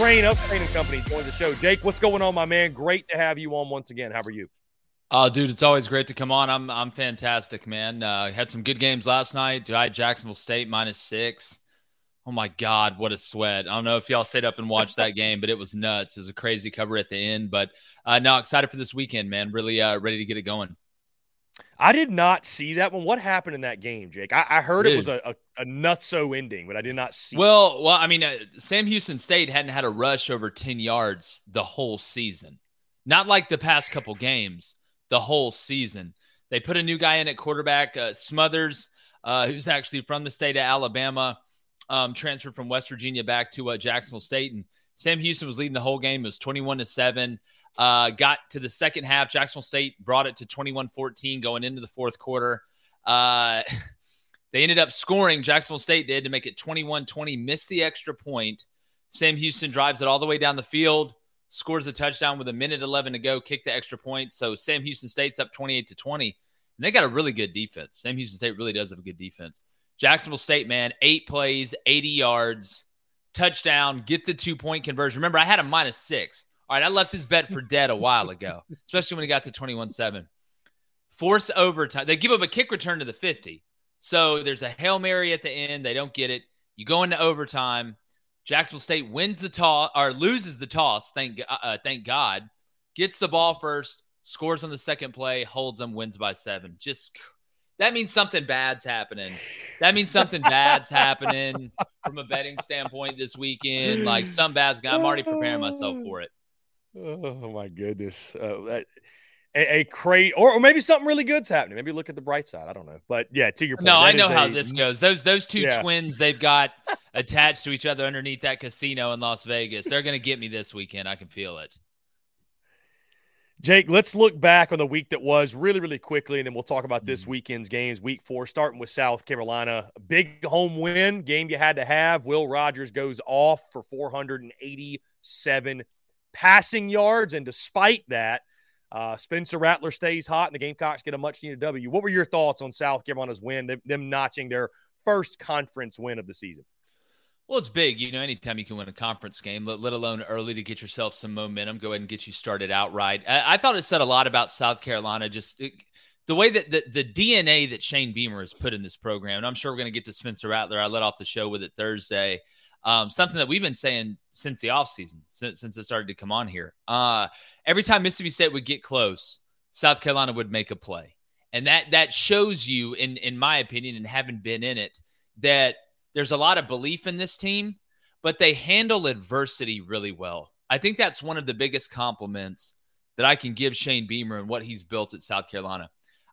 Crain of Crain and Company joins the show. Jake, what's going on, my man? Great to have you on once again. How are you? Oh, dude, it's always great to come on. I'm I'm fantastic, man. Uh, had some good games last night. Dude, I had Jacksonville State minus six. Oh my God, what a sweat! I don't know if y'all stayed up and watched that game, but it was nuts. It was a crazy cover at the end. But uh, now excited for this weekend, man. Really uh, ready to get it going. I did not see that one. What happened in that game, Jake? I, I heard Dude. it was a, a, a nutso ending, but I did not see. Well, it. well, I mean, uh, Sam Houston State hadn't had a rush over ten yards the whole season. Not like the past couple games the whole season. They put a new guy in at quarterback, uh, Smothers, uh, who's actually from the state of Alabama, um, transferred from West Virginia back to uh, Jacksonville State. And Sam Houston was leading the whole game. It was 21 to 7. Uh, got to the second half. Jacksonville State brought it to 21 14 going into the fourth quarter. Uh, they ended up scoring, Jacksonville State did, to make it 21 20, missed the extra point. Sam Houston drives it all the way down the field scores a touchdown with a minute 11 to go, kick the extra point. So Sam Houston State's up 28 to 20. And they got a really good defense. Sam Houston State really does have a good defense. Jacksonville State, man, eight plays, 80 yards, touchdown, get the two point conversion. Remember, I had a minus six. All right, I left this bet for dead a while ago, especially when it got to 21 7. Force overtime. They give up a kick return to the 50. So there's a Hail Mary at the end. They don't get it. You go into overtime. Jacksonville State wins the toss or loses the toss. Thank uh, thank God. Gets the ball first, scores on the second play, holds them, wins by seven. Just that means something bad's happening. That means something bad's happening from a betting standpoint this weekend. Like some bad's going. I'm already preparing myself for it. Oh my goodness. Uh, that, a, a crate, or, or maybe something really good's happening. Maybe look at the bright side. I don't know, but yeah, to your point. No, I know how a, this goes. Those those two yeah. twins they've got attached to each other underneath that casino in Las Vegas. They're going to get me this weekend. I can feel it. Jake, let's look back on the week that was really, really quickly, and then we'll talk about this mm-hmm. weekend's games. Week four, starting with South Carolina, a big home win, game you had to have. Will Rogers goes off for 487 passing yards, and despite that, uh, Spencer Rattler stays hot, and the Gamecocks get a much needed W. What were your thoughts on South Carolina's win, them, them notching their first conference win of the season? Well, it's big. You know, anytime you can win a conference game, let, let alone early to get yourself some momentum, go ahead and get you started out right. I, I thought it said a lot about South Carolina, just it, the way that the, the DNA that Shane Beamer has put in this program. And I'm sure we're going to get to Spencer Rattler. I let off the show with it Thursday. Um, something that we've been saying since the offseason, since, since it started to come on here. Uh, every time Mississippi State would get close, South Carolina would make a play. And that that shows you, in in my opinion, and having been in it, that there's a lot of belief in this team, but they handle adversity really well. I think that's one of the biggest compliments that I can give Shane Beamer and what he's built at South Carolina.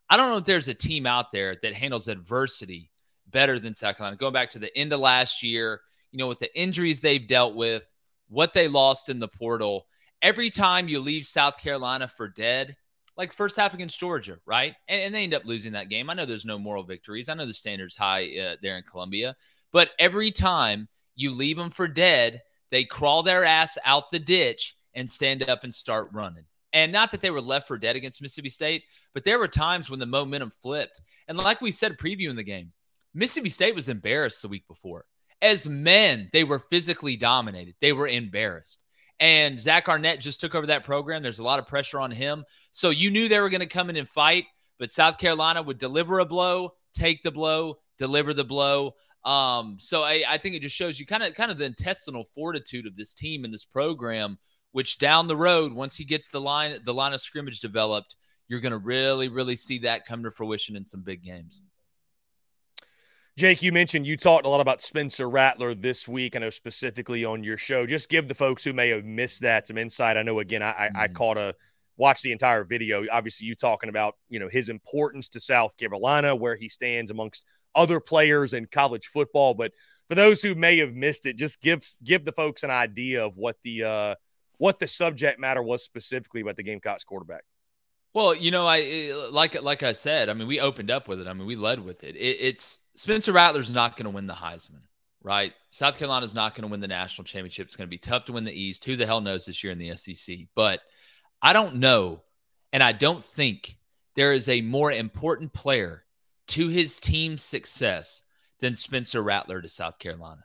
I don't know if there's a team out there that handles adversity better than South Carolina. Going back to the end of last year, you know, with the injuries they've dealt with, what they lost in the portal. Every time you leave South Carolina for dead, like first half against Georgia, right? And, and they end up losing that game. I know there's no moral victories. I know the standard's high uh, there in Columbia, but every time you leave them for dead, they crawl their ass out the ditch and stand up and start running. And not that they were left for dead against Mississippi State, but there were times when the momentum flipped. And like we said previewing the game, Mississippi State was embarrassed the week before as men, they were physically dominated. They were embarrassed. And Zach Arnett just took over that program. There's a lot of pressure on him. So you knew they were going to come in and fight, but South Carolina would deliver a blow, take the blow, deliver the blow. Um, so I, I think it just shows you kind of kind of the intestinal fortitude of this team and this program, which down the road, once he gets the line the line of scrimmage developed, you're going to really, really see that come to fruition in some big games. Jake, you mentioned you talked a lot about Spencer Rattler this week. I know specifically on your show. Just give the folks who may have missed that some insight. I know again, I, mm-hmm. I caught a watch the entire video. Obviously, you talking about you know his importance to South Carolina, where he stands amongst other players in college football. But for those who may have missed it, just give give the folks an idea of what the uh, what the subject matter was specifically about the Gamecocks quarterback. Well, you know, I like like I said. I mean, we opened up with it. I mean, we led with it. it it's Spencer Rattler's not going to win the Heisman, right? South Carolina's not going to win the national championship. It's going to be tough to win the East. Who the hell knows this year in the SEC? But I don't know, and I don't think there is a more important player to his team's success than Spencer Rattler to South Carolina.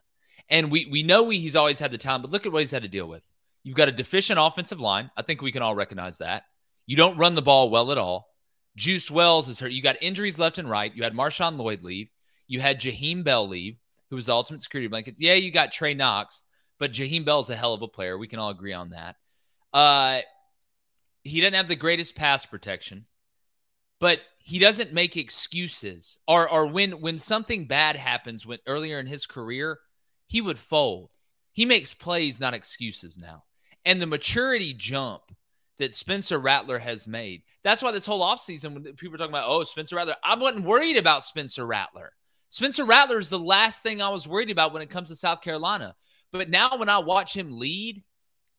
And we we know he's always had the talent, but look at what he's had to deal with. You've got a deficient offensive line. I think we can all recognize that. You don't run the ball well at all. Juice Wells is hurt. You got injuries left and right. You had Marshawn Lloyd leave. You had Jaheim Bell leave, who was the ultimate security blanket. Yeah, you got Trey Knox, but Jaheim Bell's a hell of a player. We can all agree on that. Uh, he doesn't have the greatest pass protection, but he doesn't make excuses. Or, or when when something bad happens, when earlier in his career, he would fold. He makes plays, not excuses now. And the maturity jump that Spencer Rattler has made. That's why this whole offseason, when people are talking about, oh, Spencer Rattler, I wasn't worried about Spencer Rattler. Spencer Rattler is the last thing I was worried about when it comes to South Carolina. But now when I watch him lead,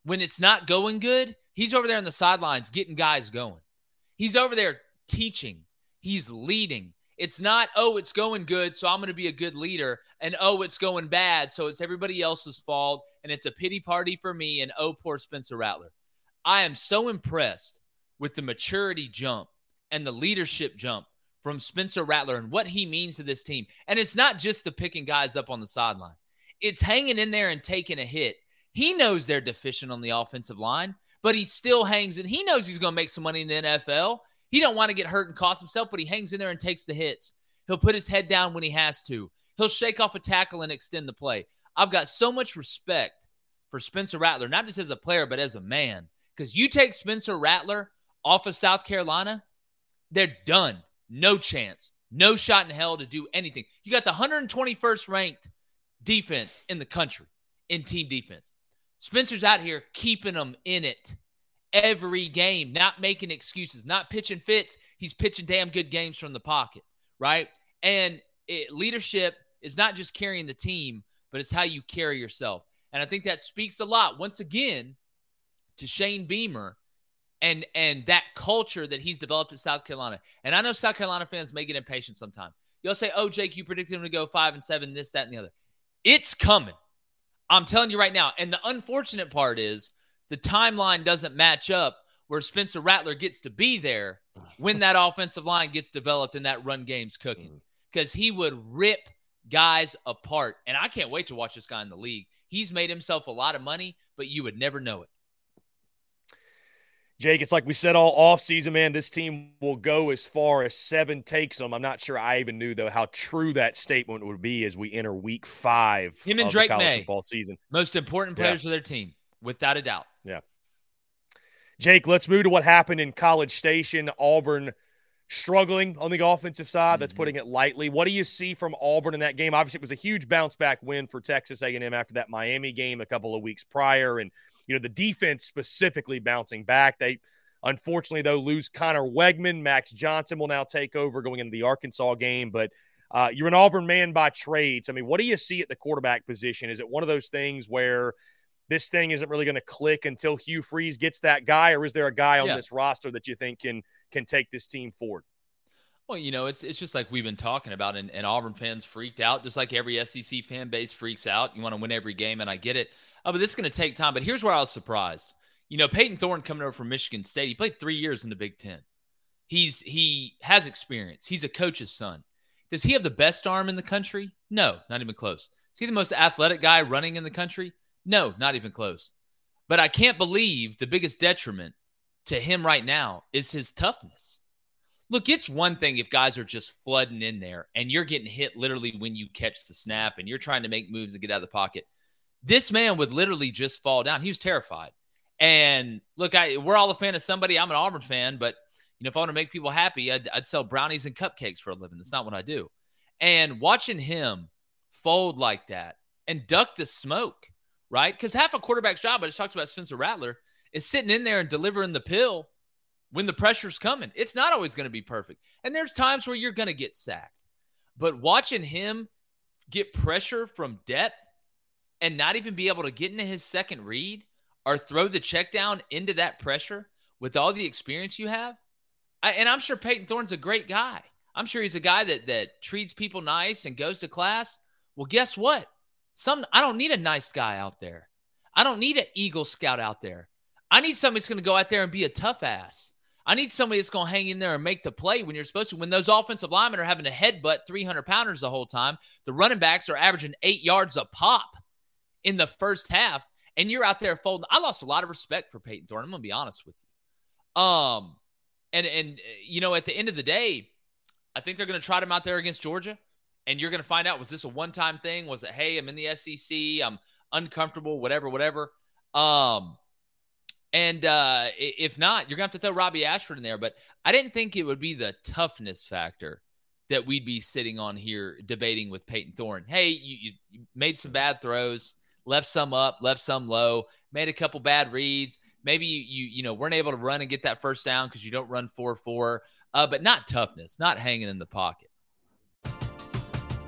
when it's not going good, he's over there on the sidelines getting guys going. He's over there teaching, he's leading. It's not, oh, it's going good, so I'm going to be a good leader. And oh, it's going bad, so it's everybody else's fault. And it's a pity party for me. And oh, poor Spencer Rattler. I am so impressed with the maturity jump and the leadership jump from Spencer Rattler and what he means to this team. And it's not just the picking guys up on the sideline, it's hanging in there and taking a hit. He knows they're deficient on the offensive line, but he still hangs and he knows he's going to make some money in the NFL. He don't want to get hurt and cost himself, but he hangs in there and takes the hits. He'll put his head down when he has to. He'll shake off a tackle and extend the play. I've got so much respect for Spencer Rattler, not just as a player, but as a man. Because you take Spencer Rattler off of South Carolina, they're done. No chance. No shot in hell to do anything. You got the 121st ranked defense in the country in team defense. Spencer's out here keeping them in it every game, not making excuses, not pitching fits. He's pitching damn good games from the pocket, right? And it, leadership is not just carrying the team, but it's how you carry yourself. And I think that speaks a lot, once again, to Shane Beamer and and that culture that he's developed at South Carolina. And I know South Carolina fans may get impatient sometimes. You'll say, "Oh, Jake, you predicted him to go five and seven, this, that, and the other." It's coming. I'm telling you right now. And the unfortunate part is the timeline doesn't match up where Spencer Rattler gets to be there when that offensive line gets developed and that run game's cooking. Because mm. he would rip guys apart. And I can't wait to watch this guy in the league. He's made himself a lot of money, but you would never know it. Jake, it's like we said all off season, man. This team will go as far as seven takes them. I'm not sure I even knew though how true that statement would be as we enter week five. Him and Drake Maye, football season, most important players yeah. of their team, without a doubt. Yeah. Jake, let's move to what happened in College Station. Auburn struggling on the offensive side. Mm-hmm. That's putting it lightly. What do you see from Auburn in that game? Obviously, it was a huge bounce back win for Texas A&M after that Miami game a couple of weeks prior, and you know, the defense specifically bouncing back. They unfortunately, though, lose Conner Weigman. Max Johnson will now take over going into the Arkansas game. But uh, you're an Auburn man by trades. I mean, what do you see at the quarterback position? Is it one of those things where this thing isn't really going to click until Hugh Freeze gets that guy, or is there a guy on yeah. this roster that you think can can take this team forward? Well, you know, it's it's just like we've been talking about, and, and Auburn fans freaked out, just like every SEC fan base freaks out. You want to win every game, and I get it. Oh, but this is going to take time. But here's where I was surprised. You know, Payton Thorne coming over from Michigan State, he played three years in the Big Ten. He's he has experience. He's a coach's son. Does he have the best arm in the country? No, not even close. Is he the most athletic guy running in the country? No, not even close. But I can't believe the biggest detriment to him right now is his toughness. Look, it's one thing if guys are just flooding in there and you're getting hit literally when you catch the snap and you're trying to make moves and get out of the pocket. This man would literally just fall down. He was terrified. And look, I we're all a fan of somebody. I'm an Auburn fan, but you know, if I want to make people happy, I'd, I'd sell brownies and cupcakes for a living. That's not what I do. And watching him fold like that and duck the smoke, right? Because half a quarterback's job, I just talked about Spencer Rattler, is sitting in there and delivering the pill when the pressure's coming. It's not always going to be perfect. And there's times where you're going to get sacked. But watching him get pressure from depth and not even be able to get into his second read or throw the check down into that pressure with all the experience you have. I, and I'm sure Payton Thorne's a great guy. I'm sure he's a guy that that treats people nice and goes to class. Well, guess what? Some I don't need a nice guy out there. I don't need an Eagle Scout out there. I need somebody that's going to go out there and be a tough ass. I need somebody that's going to hang in there and make the play when you're supposed to. When those offensive linemen are having to headbutt 300 pounders the whole time, the running backs are averaging eight yards a pop in the first half, and you're out there folding. I lost a lot of respect for Payton Thorne. I'm gonna be honest with you. Um, and and you know, at the end of the day, I think they're gonna trot him out there against Georgia, and you're gonna find out was this a one time thing? Was it hey, I'm in the SEC, I'm uncomfortable, whatever, whatever. Um, and uh, if not, you're gonna have to throw Robbie Ashford in there. But I didn't think it would be the toughness factor that we'd be sitting on here debating with Payton Thorne. Hey, you, you made some bad throws, left some up, left some low, made a couple bad reads. Maybe you you, you know weren't able to run and get that first down because you don't run four four. Uh, but not toughness, not hanging in the pocket.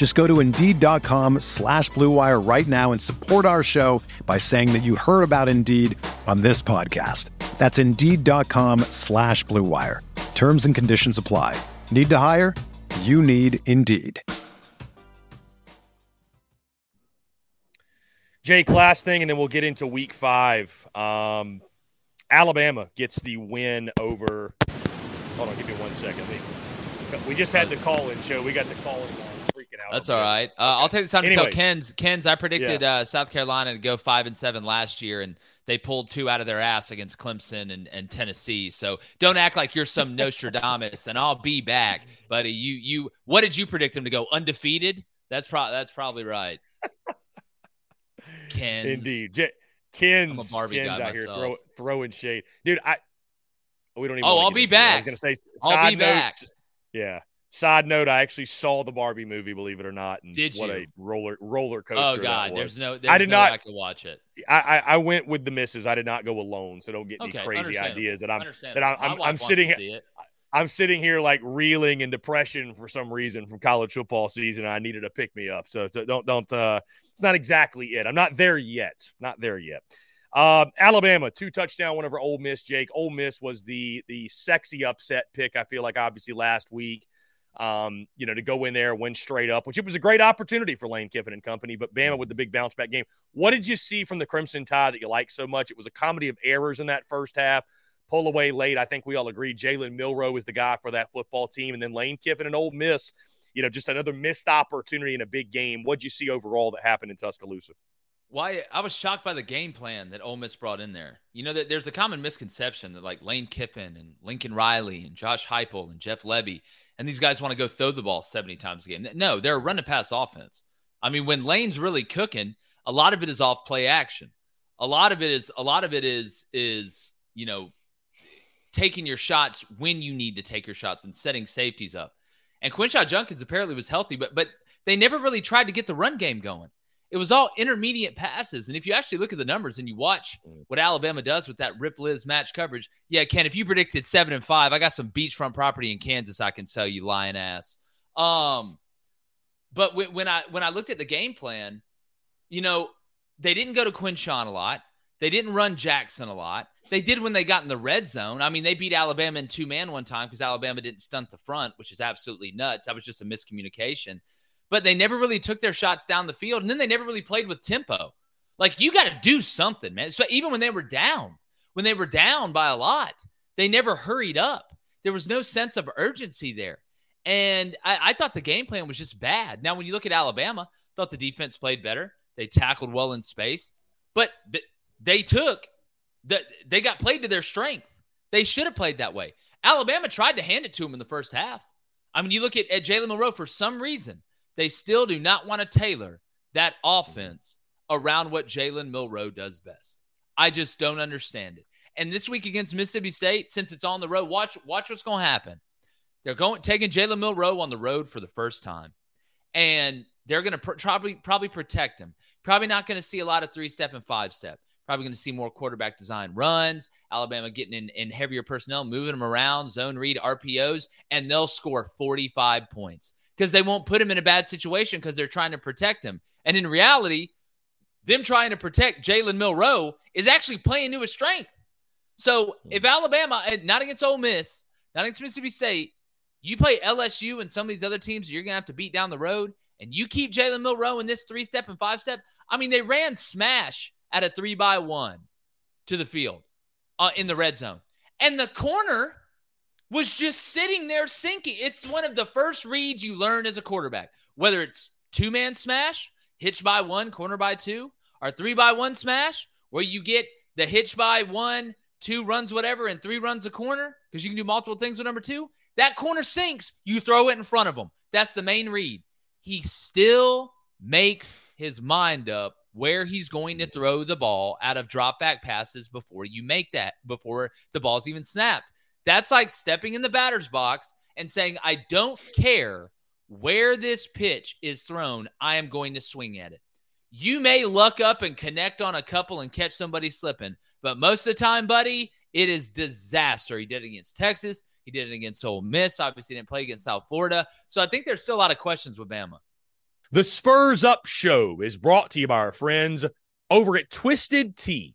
Just go to Indeed.com slash BlueWire right now and support our show by saying that you heard about Indeed on this podcast. That's Indeed.com slash BlueWire. Terms and conditions apply. Need to hire? You need Indeed. Jake, last thing, and then we'll get into week five. Um, Alabama gets the win over. Hold on, give me one second. We just had the call in show. We got the call in out. That's all right. Uh, I'll take this time to tell Ken's. Ken's, I predicted yeah. uh, South Carolina to go five and seven last year, and they pulled two out of their ass against Clemson and, and Tennessee. So don't act like you're some Nostradamus, and I'll be back, buddy. You you what did you predict them to go undefeated? That's pro- that's probably right. Ken's. Indeed. J- Ken's, I'm a Barbie Ken's guy out myself. here throw, throwing shade. Dude, I we don't even Oh, I'll be back. I was gonna say I'll be note, back. Yeah. Side note, I actually saw the Barbie movie, believe it or not. And Did what you? a roller roller coaster. Oh God, there's no. There's did no not- I could watch it. I, I I went with the missus. I did not go alone, so don't get any crazy ideas that I'm that I'm I'm, I'm sitting here. I'm sitting here like reeling in depression for some reason from college football season. I needed to pick me up. So don't don't uh it's not exactly it. I'm not there yet. Not there yet. Um, Alabama, two touchdown win over Ole Miss. Jake, Ole Miss was the the sexy upset pick. I feel like obviously last week, um, you know, to go in there win straight up, which it was a great opportunity for Lane Kiffin and company. But Bama with the big bounce back game. What did you see from the Crimson Tide that you like so much? It was a comedy of errors in that first half. Pull away late. I think we all agree. Jalen Milroe is the guy for that football team, and then Lane Kiffin and Ole Miss. You know, just another missed opportunity in a big game. What'd you see overall that happened in Tuscaloosa? Why I was shocked by the game plan that Ole Miss brought in there. You know that there's a common misconception that like Lane Kiffin and Lincoln Riley and Josh Heupel and Jeff Lebby and these guys want to go throw the ball 70 times a game. No, they're a run to pass offense. I mean, when Lane's really cooking, a lot of it is off play action. A lot of it is a lot of it is is you know taking your shots when you need to take your shots and setting safeties up. And Quinshon Judkins apparently was healthy, but but they never really tried to get the run game going. It was all intermediate passes. And if you actually look at the numbers and you watch what Alabama does with that Rip Liz match coverage, yeah, Ken, if you predicted seven and five, I got some beachfront property in Kansas I can sell you, lion ass. Um, but when when I when I looked at the game plan, you know, they didn't go to Quinshon a lot. They didn't run Jackson a lot. They did when they got in the red zone. I mean, they beat Alabama in two man one time because Alabama didn't stunt the front, which is absolutely nuts. That was just a miscommunication. But they never really took their shots down the field. And then they never really played with tempo. Like, you got to do something, man. So even when they were down, when they were down by a lot, they never hurried up. There was no sense of urgency there. And I, I thought the game plan was just bad. Now, when you look at Alabama, thought the defense played better. They tackled well in space, but they took that they got played to their strength. They should have played that way. Alabama tried to hand it to them in the first half. I mean, you look at, at Jalen Monroe for some reason, they still do not want to tailor that mm-hmm. offense around what Jalen Milroe does best. I just don't understand it. And this week against Mississippi State, since it's on the road, watch watch what's going to happen. They're going taking Jalen Milroe on the road for the first time, and they're going to pr- probably probably protect him. Probably not going to see a lot of three step and five step. Probably going to see more quarterback design runs. Alabama getting in, in heavier personnel, moving them around, zone read, RPOs, and they'll score 45 points because they won't put him in a bad situation because they're trying to protect him. And in reality, them trying to protect Jalen Milroe is actually playing to his strength. So if Alabama, not against Ole Miss, not against Mississippi State, you play LSU and some of these other teams you're going to have to beat down the road, and you keep Jalen Milroe in this three step and five step. I mean, they ran smash at a three by one to the field uh, in the red zone. And the corner was just sitting there sinking. It's one of the first reads you learn as a quarterback, whether it's two man smash, hitch by one, corner by two, or three by one smash, where you get the hitch by one, two runs, whatever, and three runs a corner, because you can do multiple things with number two. That corner sinks, you throw it in front of him. That's the main read. He still makes his mind up where he's going to throw the ball out of drop back passes before you make that, before the ball's even snapped. That's like stepping in the batter's box and saying, I don't care where this pitch is thrown, I am going to swing at it. You may luck up and connect on a couple and catch somebody slipping, but most of the time, buddy, it is disaster. He did it against Texas. He did it against Ole Miss. Obviously, didn't play against South Florida. So I think there's still a lot of questions with Bama. The Spurs Up Show is brought to you by our friends over at Twisted Tea.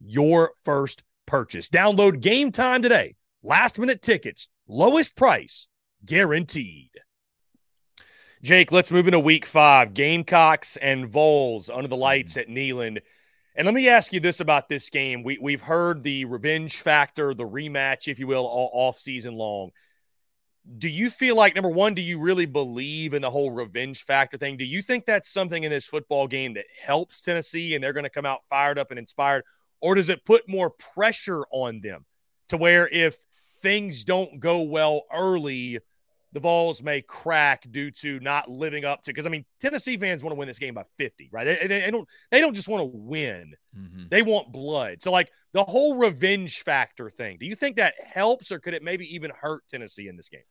your first purchase. Download Game Time today. Last minute tickets, lowest price guaranteed. Jake, let's move into week five. Gamecocks and Vols under the lights mm-hmm. at Neyland. And let me ask you this about this game. We, we've heard the revenge factor, the rematch, if you will, all off season long do you feel like number one do you really believe in the whole revenge factor thing do you think that's something in this football game that helps tennessee and they're going to come out fired up and inspired or does it put more pressure on them to where if things don't go well early the balls may crack due to not living up to because I mean Tennessee fans want to win this game by 50, right? They, they, they don't they don't just want to win. Mm-hmm. They want blood. So like the whole revenge factor thing, do you think that helps or could it maybe even hurt Tennessee in this game?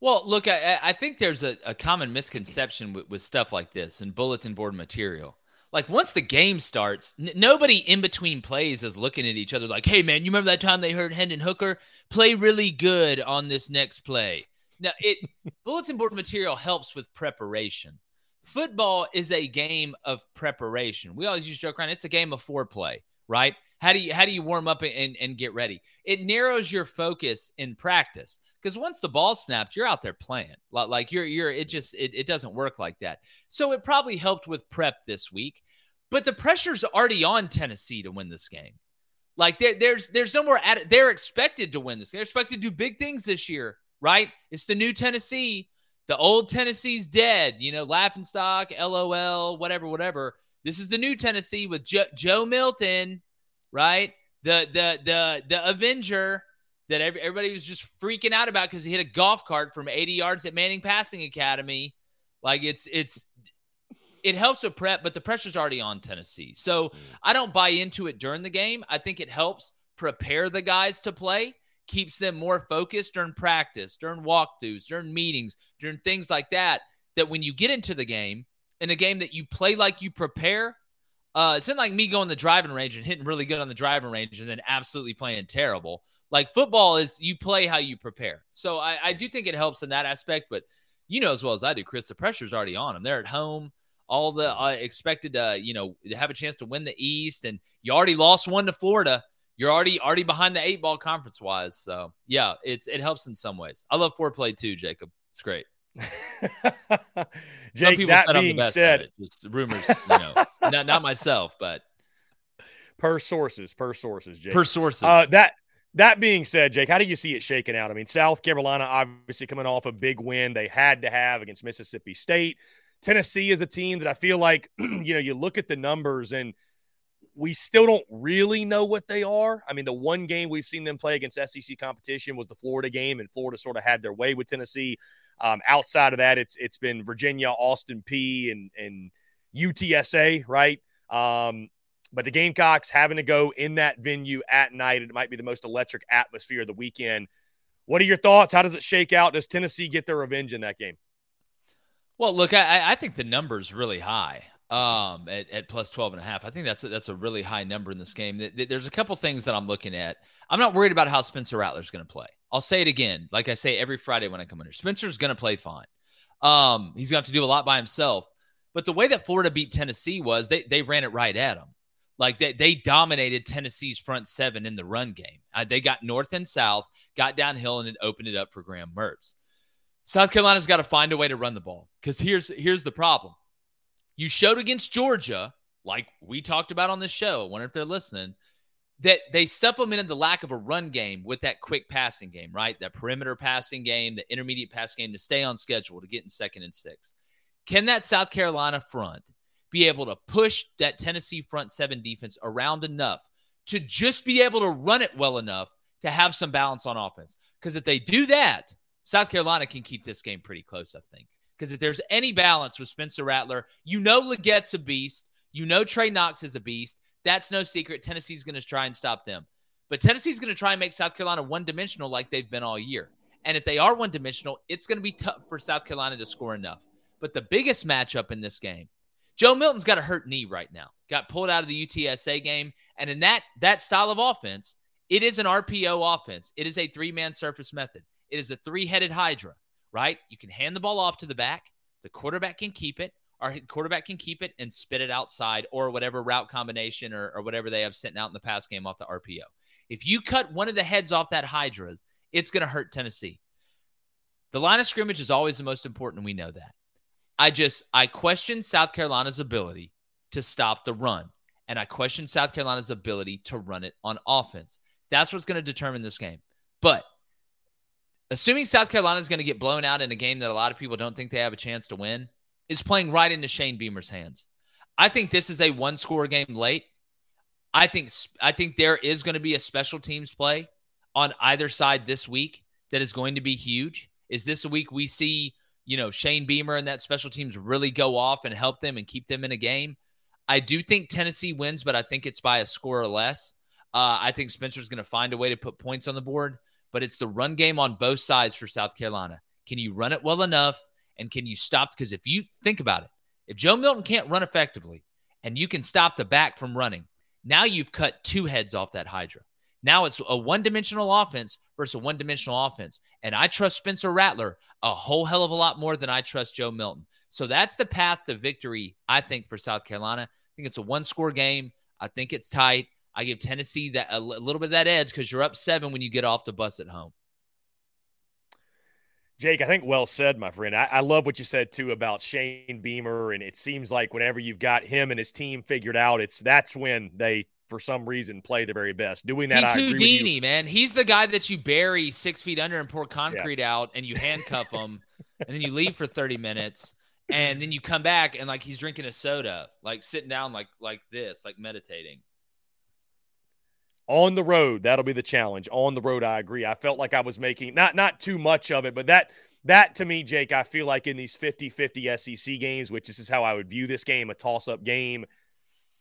Well, look, I, I think there's a, a common misconception with, with stuff like this and bulletin board material. Like once the game starts, n- nobody in between plays is looking at each other like, "Hey, man, you remember that time they heard Hendon Hooker play really good on this next play?" Now, it bulletin board material helps with preparation. Football is a game of preparation. We always use joke around. It's a game of foreplay, right? How do you how do you warm up and, and get ready? It narrows your focus in practice because once the ball snapped, you're out there playing. Like you're you're it just it, it doesn't work like that. So it probably helped with prep this week, but the pressure's already on Tennessee to win this game. Like there, there's there's no more at they're expected to win this. They're expected to do big things this year, right? It's the new Tennessee. The old Tennessee's dead, you know, laughing stock, LOL, whatever, whatever. This is the new Tennessee with jo- Joe Milton, right? The the the the Avenger that everybody was just freaking out about because he hit a golf cart from 80 yards at Manning Passing Academy. Like it's it's it helps with prep, but the pressure's already on Tennessee. So mm. I don't buy into it during the game. I think it helps prepare the guys to play, keeps them more focused during practice, during walkthroughs, during meetings, during things like that. That when you get into the game, in a game that you play like you prepare, uh, it's not like me going the driving range and hitting really good on the driving range and then absolutely playing terrible. Like football is you play how you prepare. So I, I do think it helps in that aspect, but you know as well as I do, Chris, the pressure's already on them. They're at home. All the uh, expected, uh, you know, to have a chance to win the East, and you already lost one to Florida. You're already already behind the eight ball conference wise. So yeah, it's it helps in some ways. I love foreplay too, Jacob. It's great. Jake, Some people said I'm the best said, at it. Just rumors, you know, not not myself, but per sources, per sources, Jake. Per sources. Uh, that that being said, Jake, how do you see it shaking out? I mean, South Carolina obviously coming off a big win they had to have against Mississippi State. Tennessee is a team that I feel like, you know, you look at the numbers and we still don't really know what they are. I mean, the one game we've seen them play against SEC competition was the Florida game, and Florida sort of had their way with Tennessee. Um, outside of that, it's it's been Virginia, Austin Peay, and and UTSA, right? Um, but the Gamecocks having to go in that venue at night, it might be the most electric atmosphere of the weekend. What are your thoughts? How does it shake out? Does Tennessee get their revenge in that game? Well, look, I, I think the number's really high um, at, at plus 12 and a half. I think that's a, that's a really high number in this game. There's a couple things that I'm looking at. I'm not worried about how Spencer Rattler's going to play. I'll say it again, like I say every Friday when I come in here. Spencer's going to play fine. Um, he's going to have to do a lot by himself. But the way that Florida beat Tennessee was they, they ran it right at him. Like they, they dominated Tennessee's front seven in the run game. Uh, they got north and south, got downhill, and it opened it up for Graham Mertz. South Carolina's got to find a way to run the ball because here's here's the problem. You showed against Georgia, like we talked about on this show. I wonder if they're listening. That they supplemented the lack of a run game with that quick passing game, right? That perimeter passing game, the intermediate pass game to stay on schedule to get in second and six. Can that South Carolina front be able to push that Tennessee front seven defense around enough to just be able to run it well enough to have some balance on offense. Because if they do that, South Carolina can keep this game pretty close, I think. Because if there's any balance with Spencer Rattler, you know Legette's a beast. You know Trey Knox is a beast. That's no secret. Tennessee's going to try and stop them. But Tennessee's going to try and make South Carolina one dimensional like they've been all year. And if they are one dimensional, it's going to be tough for South Carolina to score enough. But the biggest matchup in this game Joe Milton's got a hurt knee right now. Got pulled out of the UTSA game, and in that that style of offense, it is an RPO offense. It is a three-man surface method. It is a three-headed hydra, right? You can hand the ball off to the back. The quarterback can keep it. Our quarterback can keep it and spit it outside or whatever route combination or, or whatever they have sitting out in the pass game off the RPO. If you cut one of the heads off that hydra, it's going to hurt Tennessee. The line of scrimmage is always the most important. We know that. I just I question South Carolina's ability to stop the run, and I question South Carolina's ability to run it on offense. That's what's going to determine this game. But assuming South Carolina is going to get blown out in a game that a lot of people don't think they have a chance to win, is playing right into Shane Beamer's hands. I think this is a one-score game late. I think I think there is going to be a special teams play on either side this week that is going to be huge. Is this a week we see you know, Shane Beamer and that special teams really go off and help them and keep them in a game. I do think Tennessee wins, but I think it's by a score or less. Uh, I think Spencer's going to find a way to put points on the board, but it's the run game on both sides for South Carolina. Can you run it well enough? And can you stop? Because if you think about it, if Joe Milton can't run effectively and you can stop the back from running, now you've cut two heads off that Hydra. Now it's a one dimensional offense versus a one dimensional offense. And I trust Spencer Rattler a whole hell of a lot more than I trust Joe Milton. So that's the path to victory, I think, for South Carolina. I think it's a one score game. I think it's tight. I give Tennessee that a little bit of that edge because you're up seven when you get off the bus at home. Jake, I think well said, my friend. I, I, love what you said too about Shane Beamer, and it seems like whenever you've got him and his team figured out, it's that's when they, for some reason, play the very best. Doing that, he's Houdini, man. He's the guy that you bury six feet under and pour concrete yeah. out, and you handcuff him, and then you leave for thirty minutes, and then you come back and like he's drinking a soda, like sitting down, like like this, like meditating on the road that'll be the challenge. On the road i agree. I felt like i was making not not too much of it but that that to me jake i feel like in these 50-50 sec games which this is how i would view this game a toss-up game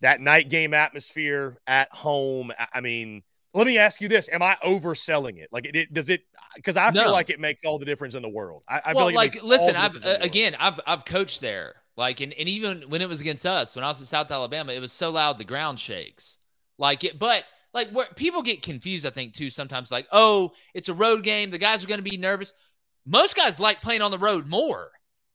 that night game atmosphere at home i mean let me ask you this. Am i overselling it? Like it, it does it because i feel no. like it makes all the difference in the world. I, I well, feel like, like listen i've uh, again i've i've coached there. Like and, and even when it was against us when i was in south alabama it was so loud the ground shakes. Like it but like where people get confused, I think too sometimes. Like, oh, it's a road game. The guys are going to be nervous. Most guys like playing on the road more.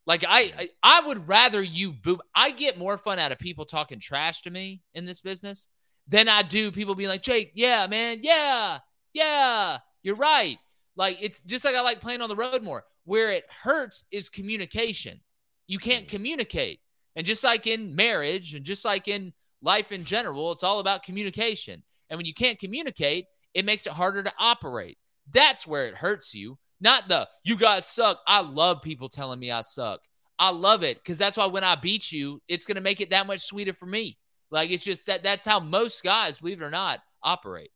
Like I, I, I would rather you boo. I get more fun out of people talking trash to me in this business than I do people being like, Jake, yeah, man, yeah, yeah, you're right. Like it's just like I like playing on the road more. Where it hurts is communication. You can't mm. communicate. And just like in marriage and just like in life in general, it's all about communication. And when you can't communicate, it makes it harder to operate. That's where it hurts you, not the you guys suck. I love people telling me I suck. I love it because that's why when I beat you, it's going to make it that much sweeter for me. Like it's just that that's how most guys, believe it or not, operate.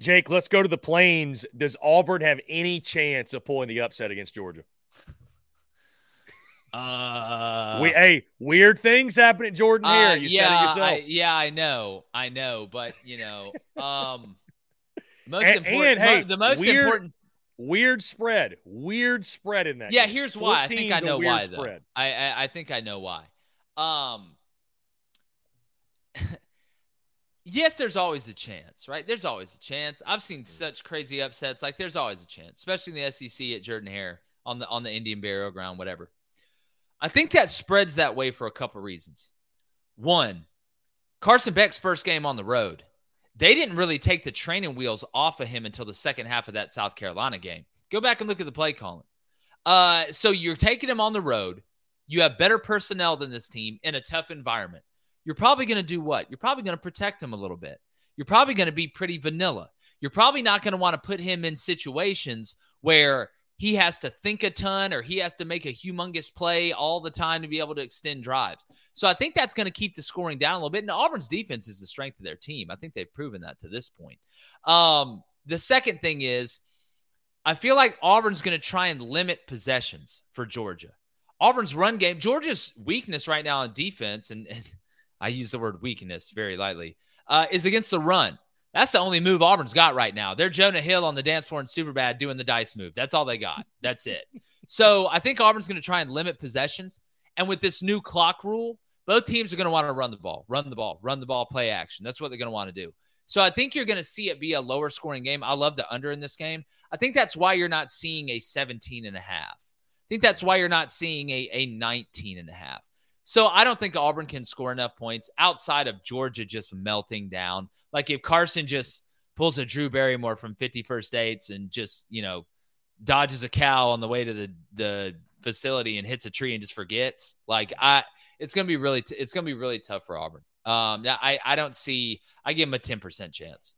Jake, let's go to the plains. Does Auburn have any chance of pulling the upset against Georgia? Uh, we hey, weird things happen at Jordan uh, Hare. You yeah, I, yeah, I know, I know, but you know, um, most and, important, and, hey, the most weird, important, weird spread, weird spread in that. Yeah, game. here's why. I think I know why. Though. I, I I think I know why. Um, yes, there's always a chance, right? There's always a chance. I've seen such crazy upsets. Like there's always a chance, especially in the SEC at Jordan Hare on the on the Indian burial ground, whatever. I think that spreads that way for a couple reasons. One, Carson Beck's first game on the road. They didn't really take the training wheels off of him until the second half of that South Carolina game. Go back and look at the play calling. Uh, so you're taking him on the road. You have better personnel than this team in a tough environment. You're probably going to do what? You're probably going to protect him a little bit. You're probably going to be pretty vanilla. You're probably not going to want to put him in situations where he has to think a ton or he has to make a humongous play all the time to be able to extend drives. So I think that's going to keep the scoring down a little bit. And Auburn's defense is the strength of their team. I think they've proven that to this point. Um, the second thing is, I feel like Auburn's going to try and limit possessions for Georgia. Auburn's run game, Georgia's weakness right now on defense, and, and I use the word weakness very lightly, uh, is against the run. That's the only move Auburn's got right now. They're Jonah Hill on the dance floor and Superbad doing the dice move. That's all they got. That's it. so I think Auburn's going to try and limit possessions. And with this new clock rule, both teams are going to want to run the ball, run the ball, run the ball, play action. That's what they're going to want to do. So I think you're going to see it be a lower scoring game. I love the under in this game. I think that's why you're not seeing a 17 and a half. I think that's why you're not seeing a, a 19 and a half. So I don't think Auburn can score enough points outside of Georgia just melting down. Like if Carson just pulls a Drew Barrymore from 50 First Dates and just, you know, dodges a cow on the way to the, the facility and hits a tree and just forgets, like I, it's going to be really, t- it's going to be really tough for Auburn. Um, I, I don't see, I give him a 10% chance.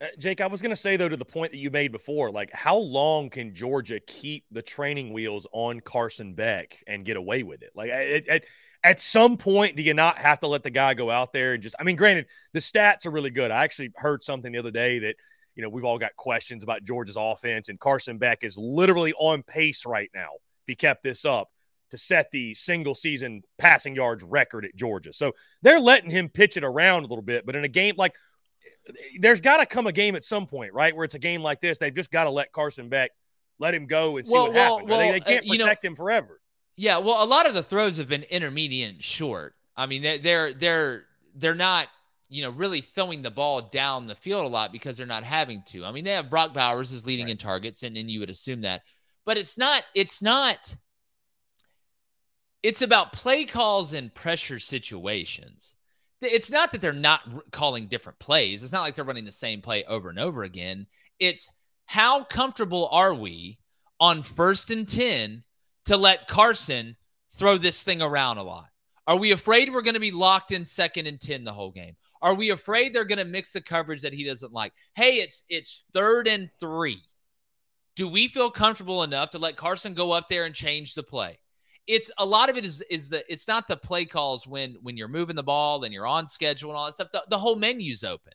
Uh, Jake, I was going to say though to the point that you made before, like how long can Georgia keep the training wheels on Carson Beck and get away with it? Like it, it, at some point, do you not have to let the guy go out there and just? I mean, granted, the stats are really good. I actually heard something the other day that you know we've all got questions about Georgia's offense, and Carson Beck is literally on pace right now. If he kept this up, to set the single season passing yards record at Georgia. So they're letting him pitch it around a little bit. But in a game like there's got to come a game at some point, right? Where it's a game like this, they've just got to let Carson Beck let him go and see well, what well, happens. Well, they, they, can't uh, protect know, him forever. Yeah, well, a lot of the throws have been intermediate short. I mean, they're they're they're they're not you know really throwing the ball down the field a lot because they're not having to. I mean, they have Brock Bowers is leading right. in targets, and, and you would assume that, but it's not. It's not. It's about play calls and pressure situations. It's not that they're not calling different plays. It's not like they're running the same play over and over again. It's how comfortable are we on first and 10 to let Carson throw this thing around a lot? Are we afraid we're going to be locked in second and 10 the whole game? Are we afraid they're going to mix the coverage that he doesn't like? Hey, it's it's third and 3. Do we feel comfortable enough to let Carson go up there and change the play? It's a lot of it is is the it's not the play calls when when you're moving the ball and you're on schedule and all that stuff. The, the whole menu's open.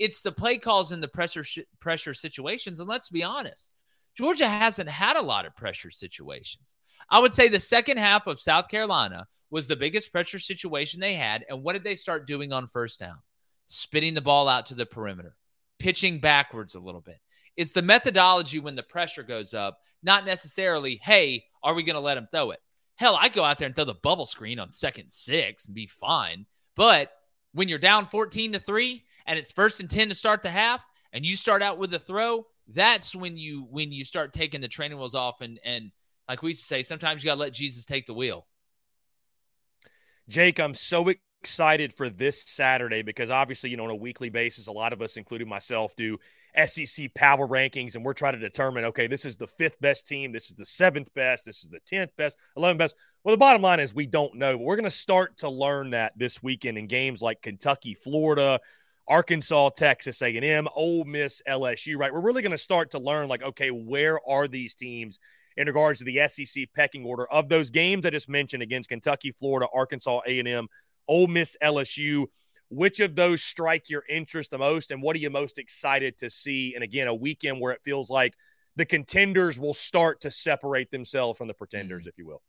It's the play calls in the pressure sh- pressure situations. And let's be honest, Georgia hasn't had a lot of pressure situations. I would say the second half of South Carolina was the biggest pressure situation they had. And what did they start doing on first down? Spitting the ball out to the perimeter, pitching backwards a little bit. It's the methodology when the pressure goes up, not necessarily, hey, are we going to let them throw it? Hell, I go out there and throw the bubble screen on second six and be fine. But when you're down 14 to 3 and it's first and 10 to start the half and you start out with a throw, that's when you when you start taking the training wheels off and and like we used to say, sometimes you got to let Jesus take the wheel. Jake, I'm so excited for this Saturday because obviously, you know, on a weekly basis, a lot of us, including myself, do SEC power rankings and we're trying to determine, okay, this is the fifth best team, this is the seventh best, this is the 10th best, 11th best. Well, the bottom line is we don't know, but we're going to start to learn that this weekend in games like Kentucky, Florida, Arkansas, Texas A&M, Ole Miss, LSU, right? We're really going to start to learn like, okay, where are these teams in regards to the SEC pecking order of those games I just mentioned against Kentucky, Florida, Arkansas, A&M, Ole Miss, LSU. Which of those strike your interest the most, and what are you most excited to see? And again, a weekend where it feels like the contenders will start to separate themselves from the pretenders, mm-hmm. if you will.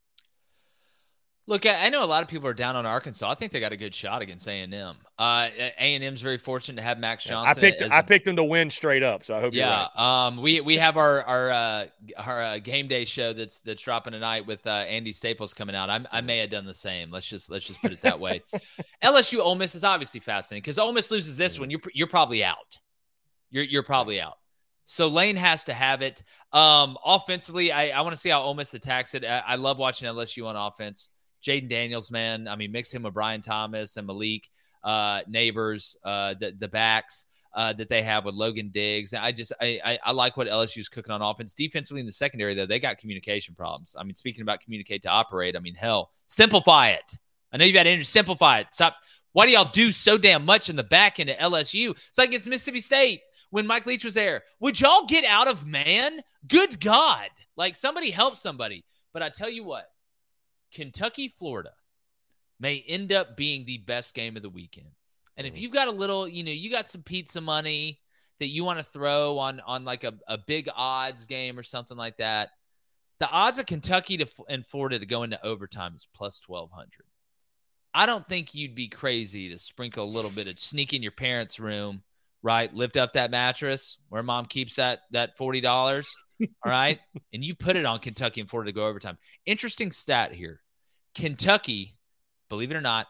Look, I know a lot of people are down on Arkansas. I think they got a good shot against A and M. Uh, A and M's very fortunate to have Max Johnson. I picked I picked them to win straight up, so I hope. Yeah, right. um, we we have our our uh, our uh, game day show that's that's dropping tonight with uh, Andy Staples coming out. I, I may have done the same. Let's just let's just put it that way. LSU Ole Miss is obviously fascinating because Ole Miss loses this one, you're you're probably out. You're you're probably out. So Lane has to have it. Um, offensively, I, I want to see how Ole Miss attacks it. I, I love watching LSU on offense. Jayden Daniels, man. I mean, mix him with Brian Thomas and Malik uh, Nabers, uh, the the backs uh, that they have with Logan Diggs. I just I, I, I like what LSU's cooking on offense. Defensively in the secondary, though, they got communication problems. I mean, speaking about communicate to operate, I mean, hell, simplify it. I know you've had Andrew, simplify it. Stop. Why do y'all do so damn much in the back end of LSU? It's like it's Mississippi State when Mike Leach was there. Would y'all get out of man? Good God. Like somebody help somebody. But I tell you what, Kentucky, Florida may end up being the best game of the weekend. And if mm. you've got a little, you know, you got some pizza money that you want to throw on on like a, a big odds game or something like that, the odds of Kentucky to and Florida to go into overtime is plus 1200. I don't think you'd be crazy to sprinkle a little bit of sneak in your parents' room, right? Lift up that mattress where mom keeps that that $40 all right. and you put it on Kentucky and Florida to go overtime. Interesting stat here Kentucky, believe it or not,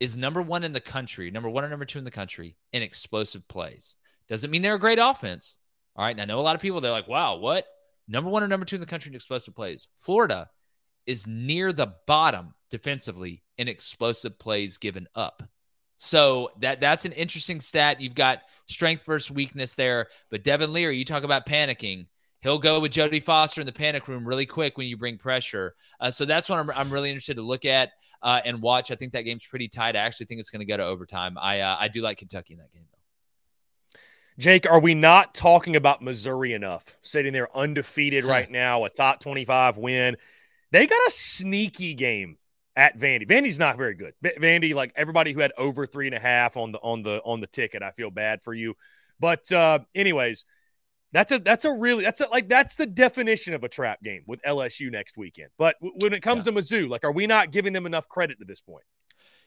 is number one in the country, number one or number two in the country in explosive plays. Doesn't mean they're a great offense. All right. And I know a lot of people, they're like, wow, what? Number one or number two in the country in explosive plays. Florida is near the bottom defensively in explosive plays given up. So that that's an interesting stat. You've got strength versus weakness there. But Devin Leary, you talk about panicking he'll go with Jodie Foster in the panic room really quick when you bring pressure. Uh, so that's what I'm, I'm really interested to look at uh, and watch. I think that game's pretty tight. I actually think it's going to go to overtime. I uh, I do like Kentucky in that game though. Jake, are we not talking about Missouri enough? Sitting there undefeated right now, a top 25 win. They got a sneaky game at Vandy. Vandy's not very good. Vandy, like everybody who had over three and a half on the on the on the ticket, I feel bad for you. But uh, anyways, that's a that's a really that's a, like that's the definition of a trap game with LSU next weekend. But w- when it comes yeah. to Mizzou, like, are we not giving them enough credit to this point?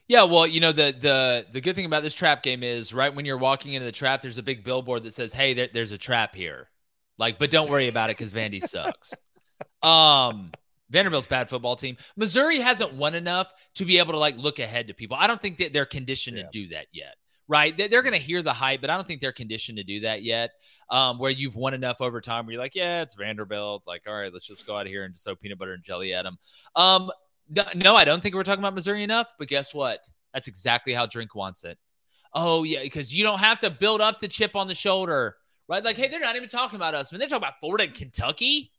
Yeah, well, you know the the the good thing about this trap game is right when you're walking into the trap, there's a big billboard that says, "Hey, there, there's a trap here." Like, but don't worry about it because Vandy sucks. um, Vanderbilt's bad football team. Missouri hasn't won enough to be able to like look ahead to people. I don't think that they're conditioned yeah. to do that yet. Right? They're going to hear the hype, but I don't think they're conditioned to do that yet. Um, where you've won enough over time where you're like, yeah, it's Vanderbilt. Like, all right, let's just go out here and just throw peanut butter and jelly at them. Um, no, I don't think we're talking about Missouri enough. But guess what? That's exactly how Drink wants it. Oh yeah, because you don't have to build up the chip on the shoulder, right? Like, hey, they're not even talking about us. I mean, they're talking about Florida and Kentucky.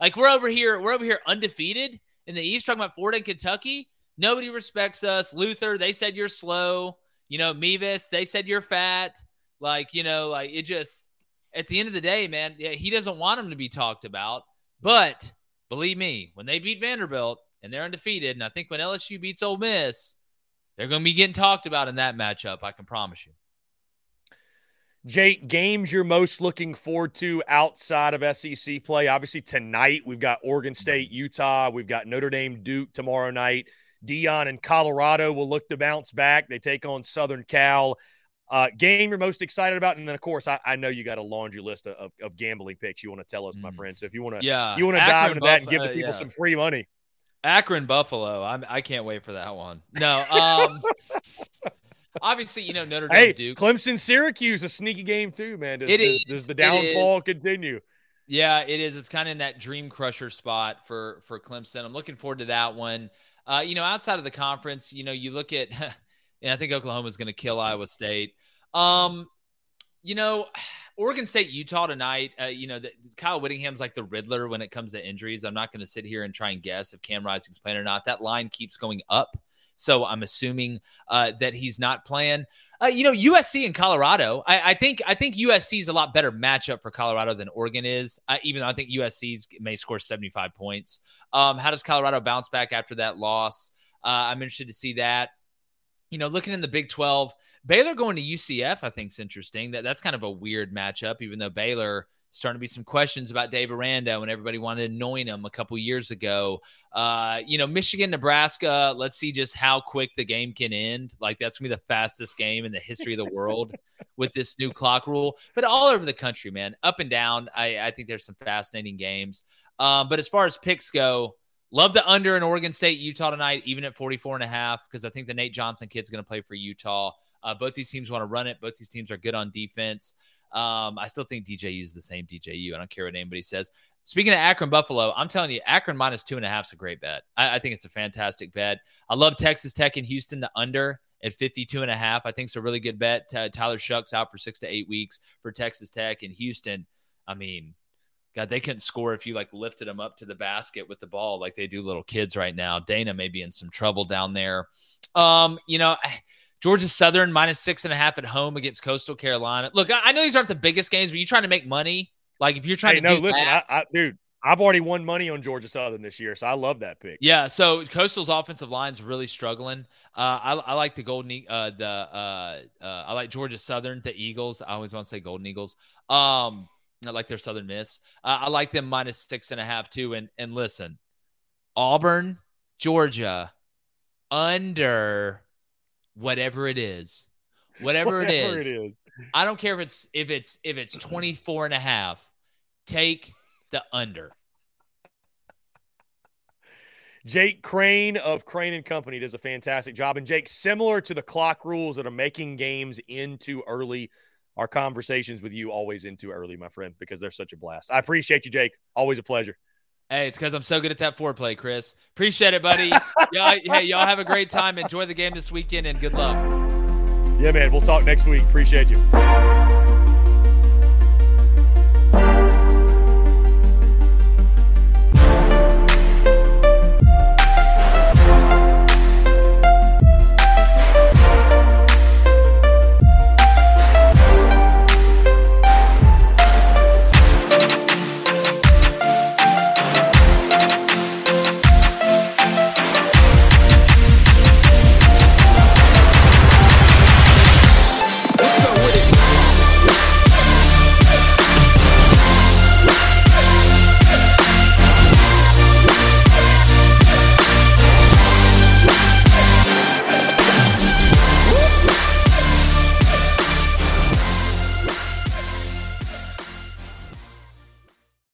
Like we're over here, we're over here undefeated in the East, talking about Florida and Kentucky. Nobody respects us. Luther, they said you're slow. You know, Mevis, they said you're fat. Like, you know, like it just at the end of the day, man, yeah, he doesn't want him to be talked about. But believe me, when they beat Vanderbilt and they're undefeated, and I think when LSU beats Ole Miss, they're going to be getting talked about in that matchup. I can promise you. Jake, games you're most looking forward to outside of SEC play? Obviously, tonight we've got Oregon State, Utah. We've got Notre Dame, Duke tomorrow night. Deion and Colorado will look to bounce back. They take on Southern Cal. Uh, game you're most excited about, and then of course I, I know you got a laundry list of, of, gambling picks you want to tell us, my mm. friend. So if you want to, yeah, you want to dive into Buff- that and give the people uh, yeah. some free money. Akron Buffalo. I'm I can't wait for that one. No, um, obviously, you know Notre Dame hey, Duke. Clemson Syracuse a sneaky game too, man. Does, it is. Does, does the downfall continue? Yeah, it is. It's kind of in that dream crusher spot for for Clemson. I'm looking forward to that one. Uh, you know, outside of the conference, you know, you look at, and I think Oklahoma is going to kill Iowa State. Um, you know, Oregon State, Utah tonight. Uh, you know, the, Kyle Whittingham's like the Riddler when it comes to injuries. I'm not going to sit here and try and guess if Cam Rising's playing or not. That line keeps going up. So I'm assuming uh, that he's not playing. Uh, you know, USC and Colorado. I, I, think I think USC is a lot better matchup for Colorado than Oregon is. Uh, even though I think USC may score 75 points. Um, how does Colorado bounce back after that loss? Uh, I'm interested to see that. You know, looking in the Big 12, Baylor going to UCF, I think is interesting. That that's kind of a weird matchup, even though Baylor starting to be some questions about Dave Aranda when everybody wanted to anoint him a couple years ago. Uh, you know, Michigan, Nebraska, let's see just how quick the game can end. Like that's gonna be the fastest game in the history of the world with this new clock rule. But all over the country, man, up and down. I, I think there's some fascinating games. Um, but as far as picks go, love the under in Oregon State, Utah tonight, even at 44 and a half, because I think the Nate Johnson kid's gonna play for Utah. Uh, both these teams want to run it. Both these teams are good on defense. Um, I still think DJU is the same DJU. I don't care what anybody says. Speaking of Akron Buffalo, I'm telling you, Akron minus two and a half is a great bet. I, I think it's a fantastic bet. I love Texas Tech and Houston, the under at 52 and a half. I think it's a really good bet. Tyler Shough's out for six to eight weeks for Texas Tech and Houston. I mean, God, they couldn't score if you like lifted them up to the basket with the ball like they do little kids right now. Dana may be in some trouble down there. Um, you know, Georgia Southern minus six and a half at home against Coastal Carolina. Look, I, I know these aren't the biggest games, but you're trying to make money. Like if you're trying hey, to no, listen, I, I, dude, I've already won money on Georgia Southern this year, so I love that pick. Yeah, so Coastal's offensive line's really struggling. Uh, I, I, like the Golden, uh, the uh, uh, I like Georgia Southern, the Eagles. I always want to say Golden Eagles. Um, I like their Southern Miss. Uh, I like them minus six and a half too. And and listen, Auburn, Georgia, under whatever it is, whatever, whatever it, is, it is. I don't care if it's if it's if it's 24 and a half. Take the under. Jake Crain of Crain and Company does a fantastic job. And Jake, similar to the clock rules that are making games into early, our conversations with you always into early, my friend, because they're such a blast. I appreciate you, Jake. Always a pleasure. Hey, it's because I'm so good at that foreplay, Chris. Appreciate it, buddy. y'all, hey, y'all have a great time. Enjoy the game this weekend and good luck. Yeah, man. We'll talk next week. Appreciate you.